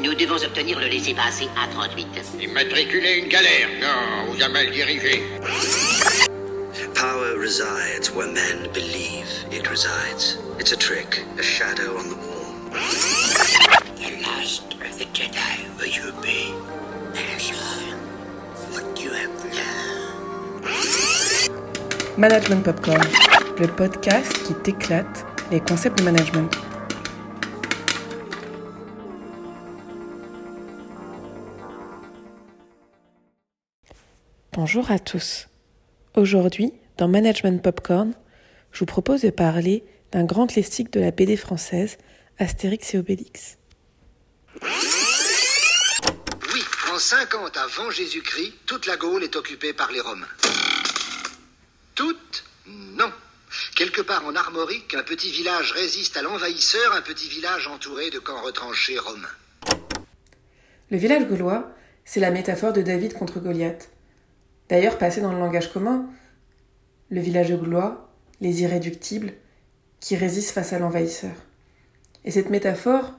Nous devons obtenir le laissez-passer A38. Immatriculer une galère Non, vous a mal dirigé. Power resides where men believe it resides. It's a trick, a shadow on the wall. The last of the Jedi will you be? On what you have learned. Management Popcorn, le podcast qui t'éclate les concepts de management. Bonjour à tous. Aujourd'hui, dans Management Popcorn, je vous propose de parler d'un grand classique de la BD française, Astérix et Obélix. Oui, en 50 avant Jésus-Christ, toute la Gaule est occupée par les Romains. Toute Non. Quelque part en Armorique, un petit village résiste à l'envahisseur, un petit village entouré de camps retranchés romains. Le village gaulois, c'est la métaphore de David contre Goliath. D'ailleurs, passé dans le langage commun, le village gaulois, les irréductibles, qui résistent face à l'envahisseur. Et cette métaphore,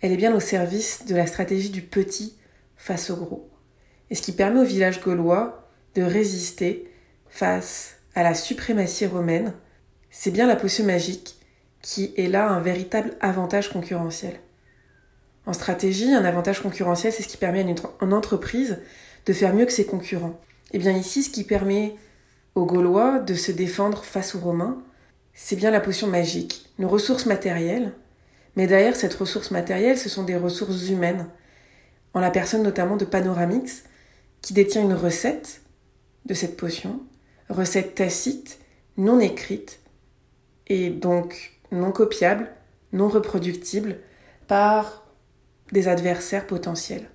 elle est bien au service de la stratégie du petit face au gros. Et ce qui permet au village gaulois de résister face à la suprématie romaine, c'est bien la potion magique qui est là un véritable avantage concurrentiel. En stratégie, un avantage concurrentiel, c'est ce qui permet à une entreprise de faire mieux que ses concurrents. Et bien ici, ce qui permet aux Gaulois de se défendre face aux Romains, c'est bien la potion magique, une ressource matérielle. Mais derrière cette ressource matérielle, ce sont des ressources humaines, en la personne notamment de Panoramix, qui détient une recette de cette potion, recette tacite, non écrite, et donc non copiable, non reproductible par des adversaires potentiels.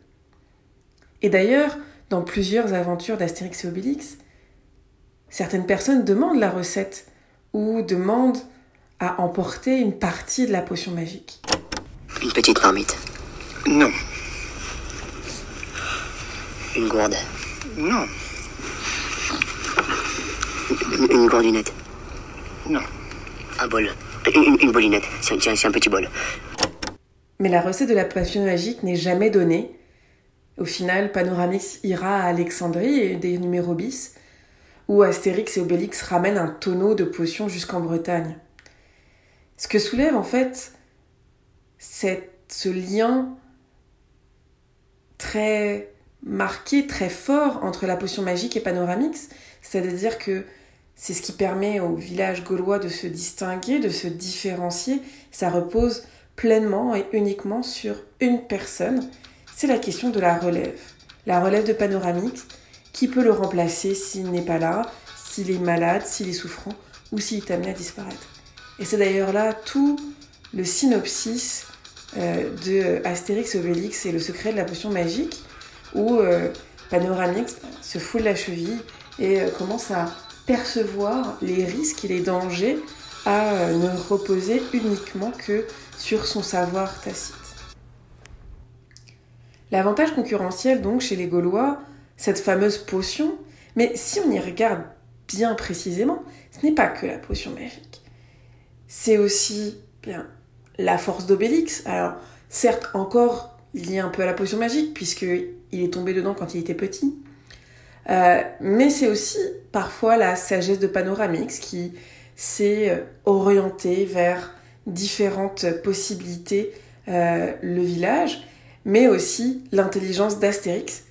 Et d'ailleurs, dans plusieurs aventures d'Astérix et Obélix, certaines personnes demandent la recette ou demandent à emporter une partie de la potion magique. Une petite marmite. Non. Une gourde. Non. Une, une gourdinette. Non. Un bol. Une, une bolinette. C'est un, c'est un petit bol. Mais la recette de la potion magique n'est jamais donnée. Au final, Panoramix ira à Alexandrie et des numéros bis, où Astérix et Obélix ramènent un tonneau de potions jusqu'en Bretagne. Ce que soulève en fait ce lien très marqué, très fort entre la potion magique et Panoramix, c'est-à-dire que c'est ce qui permet au village gaulois de se distinguer, de se différencier. Ça repose pleinement et uniquement sur une personne. C'est la question de la relève. La relève de Panoramix, qui peut le remplacer s'il n'est pas là, s'il est malade, s'il est souffrant ou s'il est amené à disparaître. Et c'est d'ailleurs là tout le synopsis euh, de Astérix Obélix et le secret de la potion magique, où euh, Panoramix se fout de la cheville et euh, commence à percevoir les risques et les dangers à ne reposer uniquement que sur son savoir tacite. L'avantage concurrentiel donc chez les Gaulois, cette fameuse potion, mais si on y regarde bien précisément, ce n'est pas que la potion magique. C'est aussi bien la force d'Obélix. Alors, certes, encore lié un peu à la potion magique, puisqu'il est tombé dedans quand il était petit. Euh, mais c'est aussi parfois la sagesse de Panoramix qui s'est euh, orientée vers différentes possibilités, euh, le village, mais aussi l'intelligence d'Astérix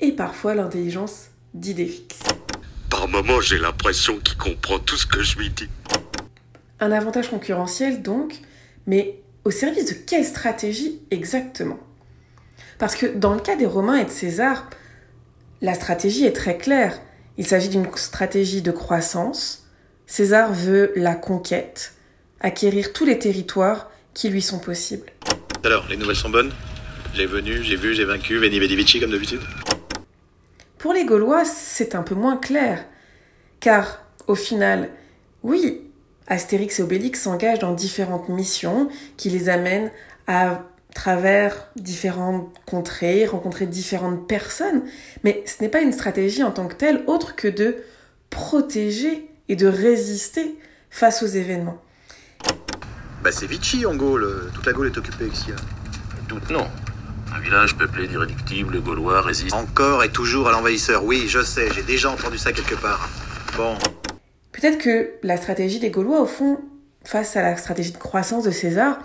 et parfois l'intelligence d'Idéfix. Par moments, j'ai l'impression qu'il comprend tout ce que je lui dis. Un avantage concurrentiel donc, mais au service de quelle stratégie exactement? Parce que dans le cas des Romains et de César, la stratégie est très claire. Il s'agit d'une stratégie de croissance. César veut la conquête, acquérir tous les territoires qui lui sont possibles. Alors, les nouvelles sont bonnes J'ai venu, j'ai vu, j'ai vaincu, Veni comme d'habitude Pour les Gaulois, c'est un peu moins clair. Car, au final, oui, Astérix et Obélix s'engagent dans différentes missions qui les amènent à travers différentes contrées, rencontrer différentes personnes, mais ce n'est pas une stratégie en tant que telle autre que de protéger et de résister face aux événements. Bah c'est Vichy en Gaule, toute la Gaule est occupée ici. là. Toutes non. Un village peuplé d'irréductibles Gaulois résiste. Encore et toujours à l'envahisseur. Oui, je sais, j'ai déjà entendu ça quelque part. Bon. Peut-être que la stratégie des Gaulois, au fond, face à la stratégie de croissance de César,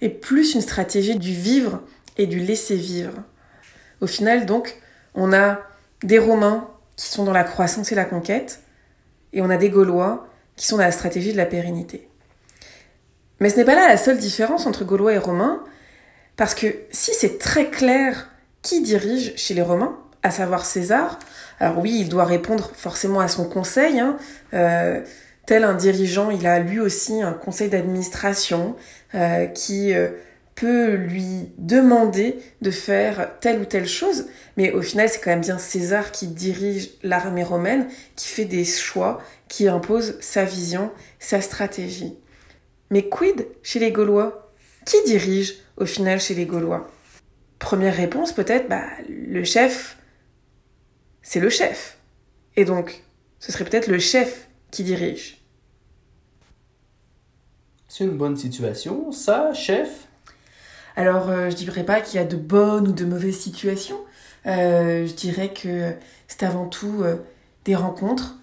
est plus une stratégie du vivre et du laisser vivre. Au final, donc, on a des Romains qui sont dans la croissance et la conquête, et on a des Gaulois qui sont dans la stratégie de la pérennité. Mais ce n'est pas là la seule différence entre Gaulois et Romains, parce que si c'est très clair qui dirige chez les Romains, à savoir César, alors oui, il doit répondre forcément à son conseil, hein, euh, tel un dirigeant, il a lui aussi un conseil d'administration euh, qui euh, peut lui demander de faire telle ou telle chose, mais au final, c'est quand même bien César qui dirige l'armée romaine, qui fait des choix, qui impose sa vision, sa stratégie. Mais quid chez les Gaulois? Qui dirige au final chez les Gaulois? Première réponse peut-être, bah, le chef, c'est le chef. Et donc, ce serait peut-être le chef qui dirige. C'est une bonne situation, ça, chef? Alors, euh, je dirais pas qu'il y a de bonnes ou de mauvaises situations. Euh, je dirais que c'est avant tout euh, des rencontres,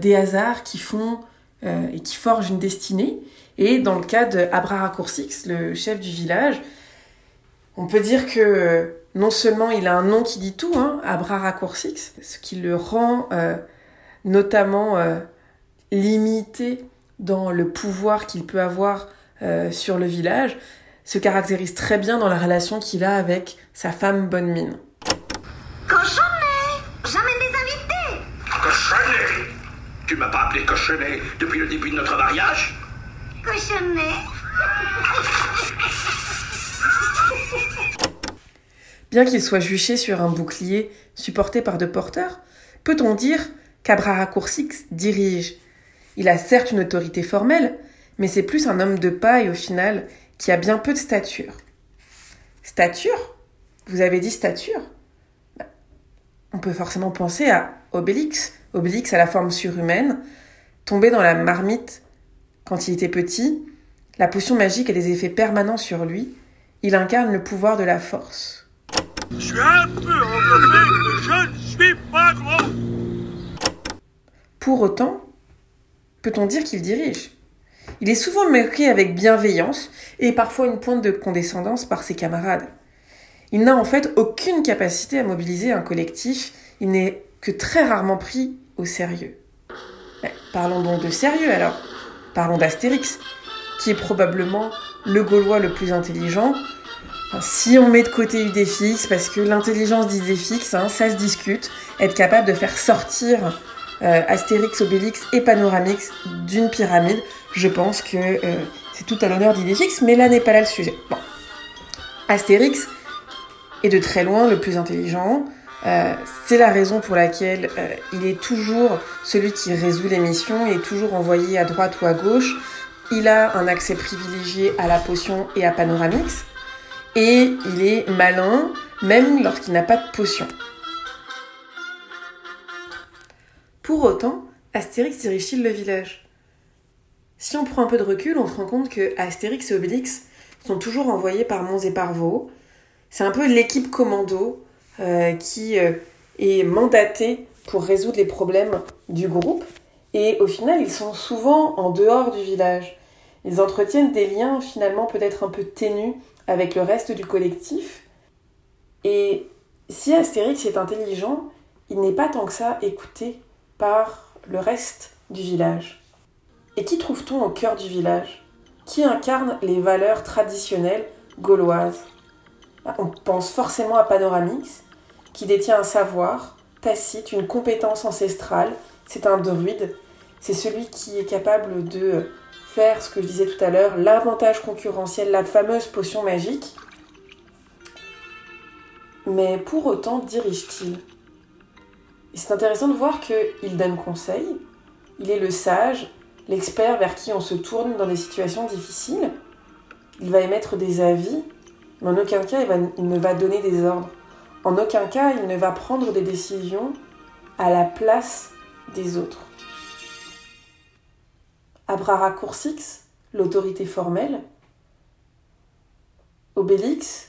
des hasards qui font et qui forgent une destinée. Et dans le cas d'Abrara Coursix, le chef du village, on peut dire que non seulement il a un nom qui dit tout, hein, Abrara Coursix, ce qui le rend notamment limité dans le pouvoir qu'il peut avoir sur le village, se caractérise très bien dans la relation qu'il a avec sa femme bonne mine. Cochonnet J'amène des invités Cochonnet Tu m'as pas appelé cochonnet depuis le début de notre mariage? Cochonnet Bien qu'il soit juché sur un bouclier supporté par deux porteurs, peut-on dire qu'Abrara Coursix dirige? Il a certes une autorité formelle, mais c'est plus un homme de paille au final qui a bien peu de stature. Stature? Vous avez dit stature? Bah, On peut forcément penser à Obélix. Obélix a la forme surhumaine, tombé dans la marmite quand il était petit. La potion magique a des effets permanents sur lui. Il incarne le pouvoir de la force. Je suis un peu enveloppé, mais je ne suis pas gros. Pour autant, peut-on dire qu'il dirige? Il est souvent moqué avec bienveillance et parfois une pointe de condescendance par ses camarades. Il n'a en fait aucune capacité à mobiliser un collectif, il n'est que très rarement pris au sérieux. parlons donc de sérieux alors. Parlons d'Astérix, qui est probablement le Gaulois le plus intelligent. si on met de côté Udéfix, parce que l'intelligence d'Udéfix, hein, ça se discute, être capable de faire sortir euh, Astérix, Obélix et Panoramix d'une pyramide, je pense que euh, c'est tout à l'honneur d'Idéfix, mais là n'est pas là le sujet. Bon. Astérix est de très loin le plus intelligent. Euh, c'est la raison pour laquelle il est toujours celui qui résout les missions, et est toujours envoyé à droite ou à gauche. Il a un accès privilégié à la potion et à Panoramix. Et il est malin, même lorsqu'il n'a pas de potion. Pour autant, Astérix dirige-t-il le village? Si on prend un peu de recul, on se rend compte que Astérix et Obélix sont toujours envoyés par Mons et par Vaux. C'est un peu l'équipe commando euh, qui euh, est mandatée pour résoudre les problèmes du groupe. Et au final, ils sont souvent en dehors du village. Ils entretiennent des liens finalement peut-être un peu ténus avec le reste du collectif. Et si Astérix est intelligent, il n'est pas tant que ça écouté par le reste du village. Et qui trouve-t-on au cœur du village? Qui incarne les valeurs traditionnelles gauloises? Bah, On pense forcément à Panoramix, qui détient un savoir tacite, une compétence ancestrale. C'est un druide. C'est celui qui est capable de faire ce que je disais tout à l'heure, l'avantage concurrentiel, la fameuse potion magique. Mais pour autant, dirige-t-il? Et c'est intéressant de voir qu'il donne conseil, il est le sage, l'expert vers qui on se tourne dans des situations difficiles. Il va émettre des avis, mais en aucun cas il, ne va donner des ordres. En aucun cas il ne va prendre des décisions à la place des autres. Abrara Coursix, l'autorité formelle. Obélix,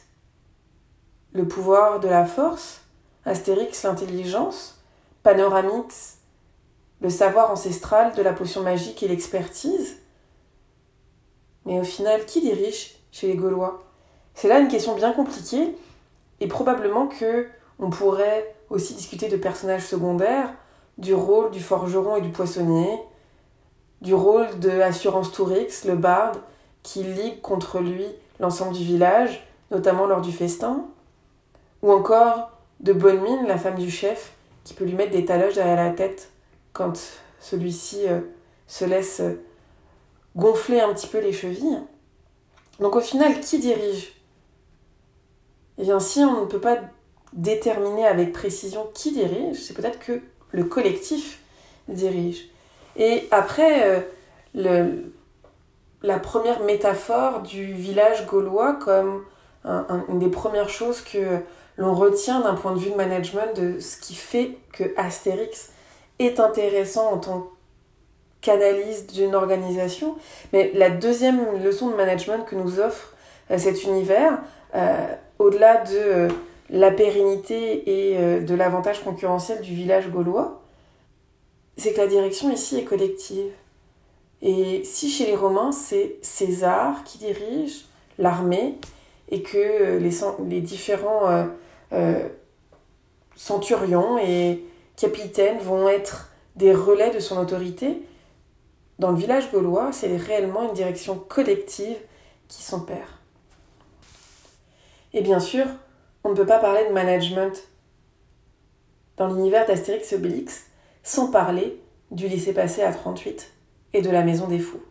le pouvoir de la force, Astérix l'intelligence, Panoramix le savoir ancestral de la potion magique et l'expertise. Mais au final, qui dirige chez les Gaulois? C'est là une question bien compliquée et probablement que on pourrait aussi discuter de personnages secondaires, du rôle du forgeron et du poissonnier, du rôle de Assurance Tourix, le barde, qui ligue contre lui l'ensemble du village, notamment lors du festin, ou encore de Bonne Mine, la femme du chef, qui peut lui mettre des taloches derrière la tête quand celui-ci euh, se laisse euh, gonfler un petit peu les chevilles. Donc au final, qui dirige Eh bien, si on ne peut pas déterminer avec précision qui dirige, c'est peut-être que le collectif dirige. Et après, euh, le, la première métaphore du village gaulois comme une des premières choses que l'on retient d'un point de vue de management de ce qui fait que Astérix est intéressant en tant qu'analyse d'une organisation. Mais la deuxième leçon de management que nous offre euh, cet univers, euh, au-delà de la pérennité et de l'avantage concurrentiel du village gaulois, c'est que la direction ici est collective. Et si chez les Romains, c'est César qui dirige l'armée et que euh, les, différents euh, euh, centurions et capitaines vont être des relais de son autorité, dans le village gaulois, c'est réellement une direction collective qui s'opère. Et bien sûr, on ne peut pas parler de management dans l'univers d'Astérix et Obélix sans parler du laisser-passer à 38 et de la Maison des Fous.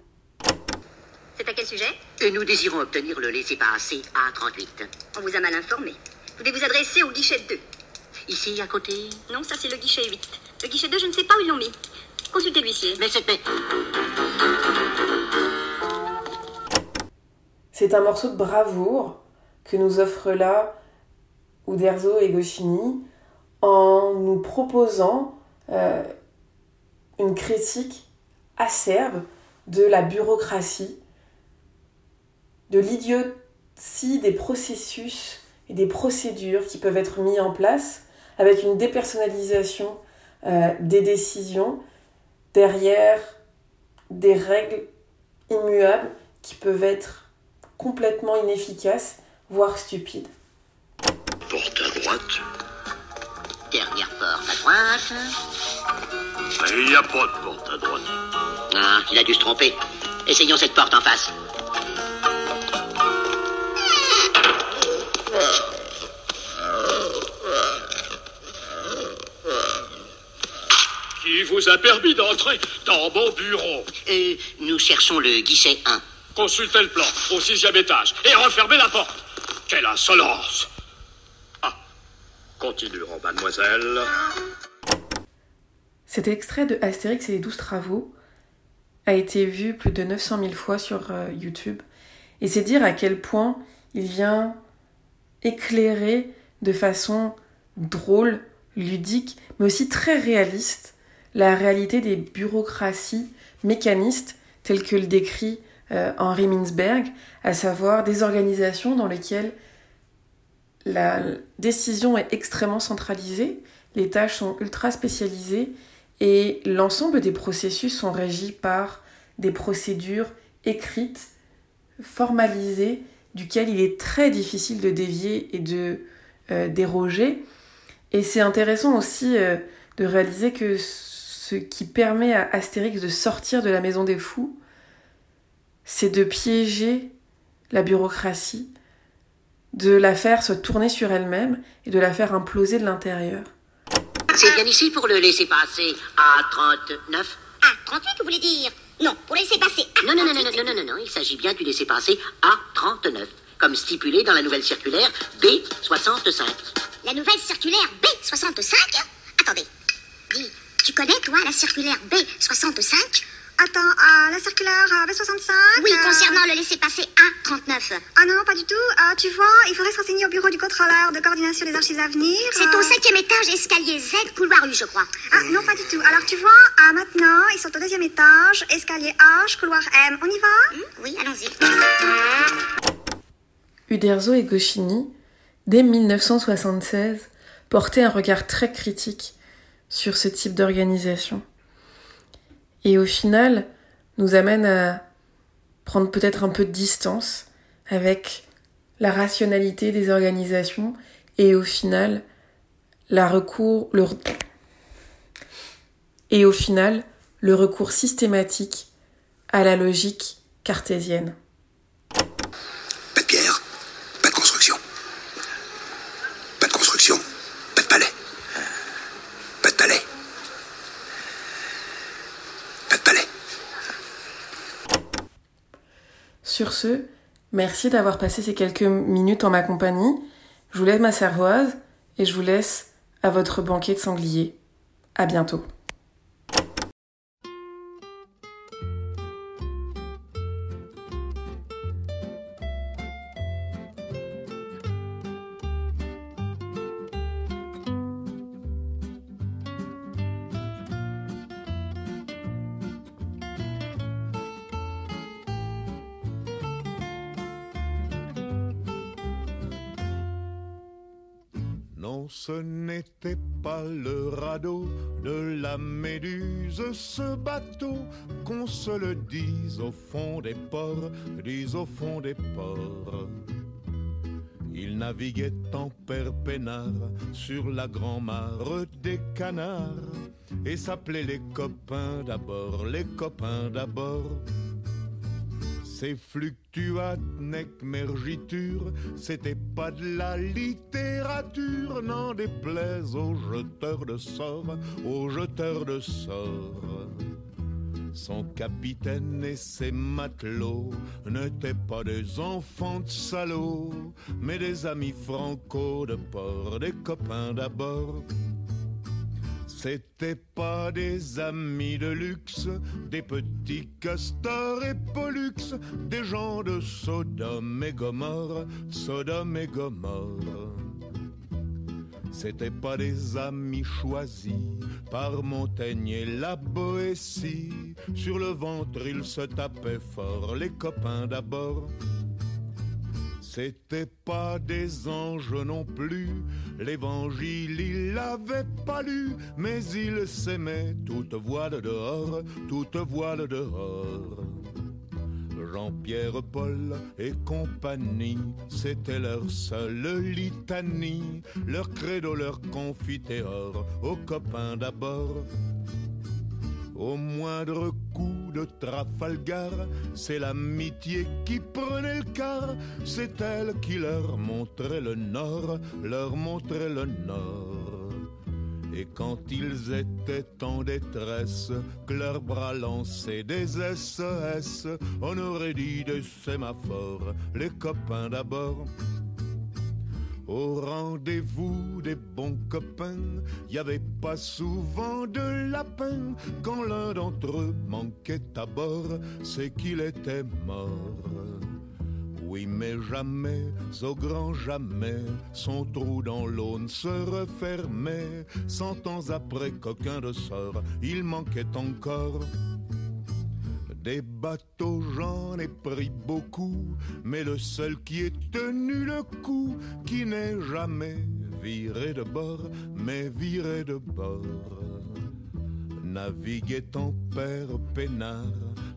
C'est à quel sujet? Nous désirons obtenir le laissez-passer à 38. On vous a mal informé. Vous devez vous adresser au guichet 2. Ici, à côté Non, ça c'est le guichet 8. Le guichet 2, je ne sais pas où ils l'ont mis. Consultez l'huissier. Mais c'est... C'est un morceau de bravoure que nous offrent là Uderzo et Goscinny en nous proposant euh, une critique acerbe de la bureaucratie, de l'idiotie des processus et des procédures qui peuvent être mis en place avec une dépersonnalisation euh, des décisions derrière des règles immuables qui peuvent être complètement inefficaces, voire stupides. Porte à droite. Dernière porte à droite. Il n'y a pas de porte à droite. Ah, il a dû se tromper. Essayons cette porte en face. Qui vous a permis d'entrer dans mon bureau? Euh, nous cherchons le guichet 1. Consultez le plan au sixième étage et refermez la porte. Quelle insolence Ah, continuerons, mademoiselle. Cet extrait de Astérix et les douze travaux a été vu plus de 900 000 fois sur euh, YouTube. Et c'est dire à quel point il vient éclairer de façon drôle, ludique, mais aussi très réaliste, la réalité des bureaucraties mécanistes telles que le décrit Henri Mintzberg, à savoir des organisations dans lesquelles la décision est extrêmement centralisée, les tâches sont ultra spécialisées et l'ensemble des processus sont régis par des procédures écrites, formalisées, duquel il est très difficile de dévier et de euh, déroger. Et c'est intéressant aussi euh, de réaliser que ce qui permet à Astérix de sortir de la maison des fous, c'est de piéger la bureaucratie, de la faire se tourner sur elle-même et de la faire imploser de l'intérieur. C'est bien ici pour le laisser passer à 39 Ah, 38, vous voulez dire? Non, pour laisser passer à Non, non, non, non, non, non, non, non, il s'agit bien du laisser passer à 39, comme stipulé dans la nouvelle circulaire B65. La nouvelle circulaire B65 Attendez. Dis, tu connais, toi, la circulaire B65 Attends, euh, la circulaire euh, B65 Oui, euh, concernant le laisser-passer A39. Ah non, pas du tout. Euh, tu vois, il faudrait se renseigner au bureau du contrôleur de coordination des archives à venir. C'est euh. au cinquième étage, escalier Z, couloir U, je crois. Ah non, pas du tout. Alors tu vois, ah, maintenant, ils sont au deuxième étage, escalier H, couloir M. On y va? Hmm, Oui, allons-y. Uderzo et Goscinny dès 1976, portait un regard très critique sur ce type d'organisation. Et au final, nous amène à prendre peut-être un peu de distance avec la rationalité des organisations et au final, la recours, le, et au final, le recours systématique à la logique cartésienne. Pas de pierre, pas de construction. Pas de construction, pas de palais. Pas de palais. Pas de palais. Sur ce, merci d'avoir passé ces quelques minutes en ma compagnie. Je vous laisse ma cervoise et je vous laisse à votre banquet de sanglier. À bientôt. Non, ce n'était pas le radeau de la méduse, ce bateau, qu'on se le dise au fond des ports, dise au fond des ports. Il naviguait en père peinard sur la grand-mare des canards et s'appelait les copains d'abord, les copains d'abord. Ces fluctuates nec mergiture, c'était pas de la littérature, n'en déplaise aux jeteurs de sorts, aux jeteurs de sorts. Son capitaine et ses matelots n'étaient pas des enfants de salauds, mais des amis franco de port, des copains d'abord. C'était pas des amis de luxe, des petits castors et pollux, des gens de Sodome et Gomorre, Sodome et Gomorre. C'était pas des amis choisis par Montaigne et la Boétie. Sur le ventre, ils se tapaient fort, les copains d'abord. C'était pas des anges non plus, l'évangile il l'avait pas lu, mais il s'aimait toute voile dehors, toute voile dehors. Jean-Pierre Paul et compagnie, c'était leur seule litanie, leur credo, leur confiteor, aux copains d'abord. Au moindre coup de Trafalgar, c'est l'amitié qui prenait le quart, c'est elle qui leur montrait le nord, leur montrait le nord. Et quand ils étaient en détresse, que leurs bras lançaient des SES, on aurait dit des sémaphores, les copains d'abord. Au rendez-vous des bons copains, y avait pas souvent de lapin. Quand l'un d'entre eux manquait à bord, c'est qu'il était mort. Oui, mais jamais, au grand jamais, son trou dans l'aune se refermait. Cent ans après qu'aucun de sort, il manquait encore. Des bateaux, j'en ai pris beaucoup, mais le seul qui ait tenu le coup, qui n'est jamais viré de bord, mais viré de bord. Naviguait en père peinard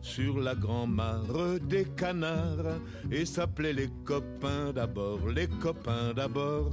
sur la grand-mare des canards et s'appelait les copains d'abord, les copains d'abord.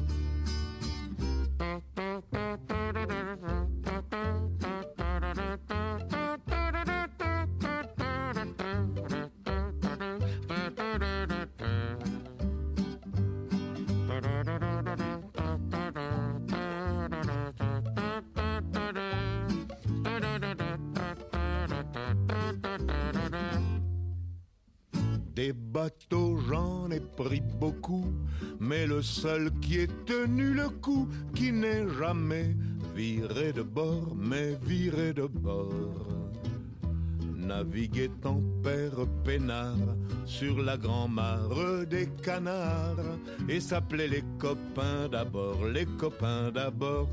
Des bateaux, j'en ai pris beaucoup, mais le seul qui ait tenu le coup, qui n'est jamais viré de bord, mais viré de bord. Naviguait en père peinard sur la grand-mare des canards et s'appelait les copains d'abord, les copains d'abord.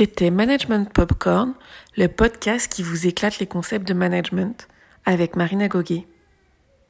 C'était Management Popcorn, le podcast qui vous éclate les concepts de management avec Marina Goguet.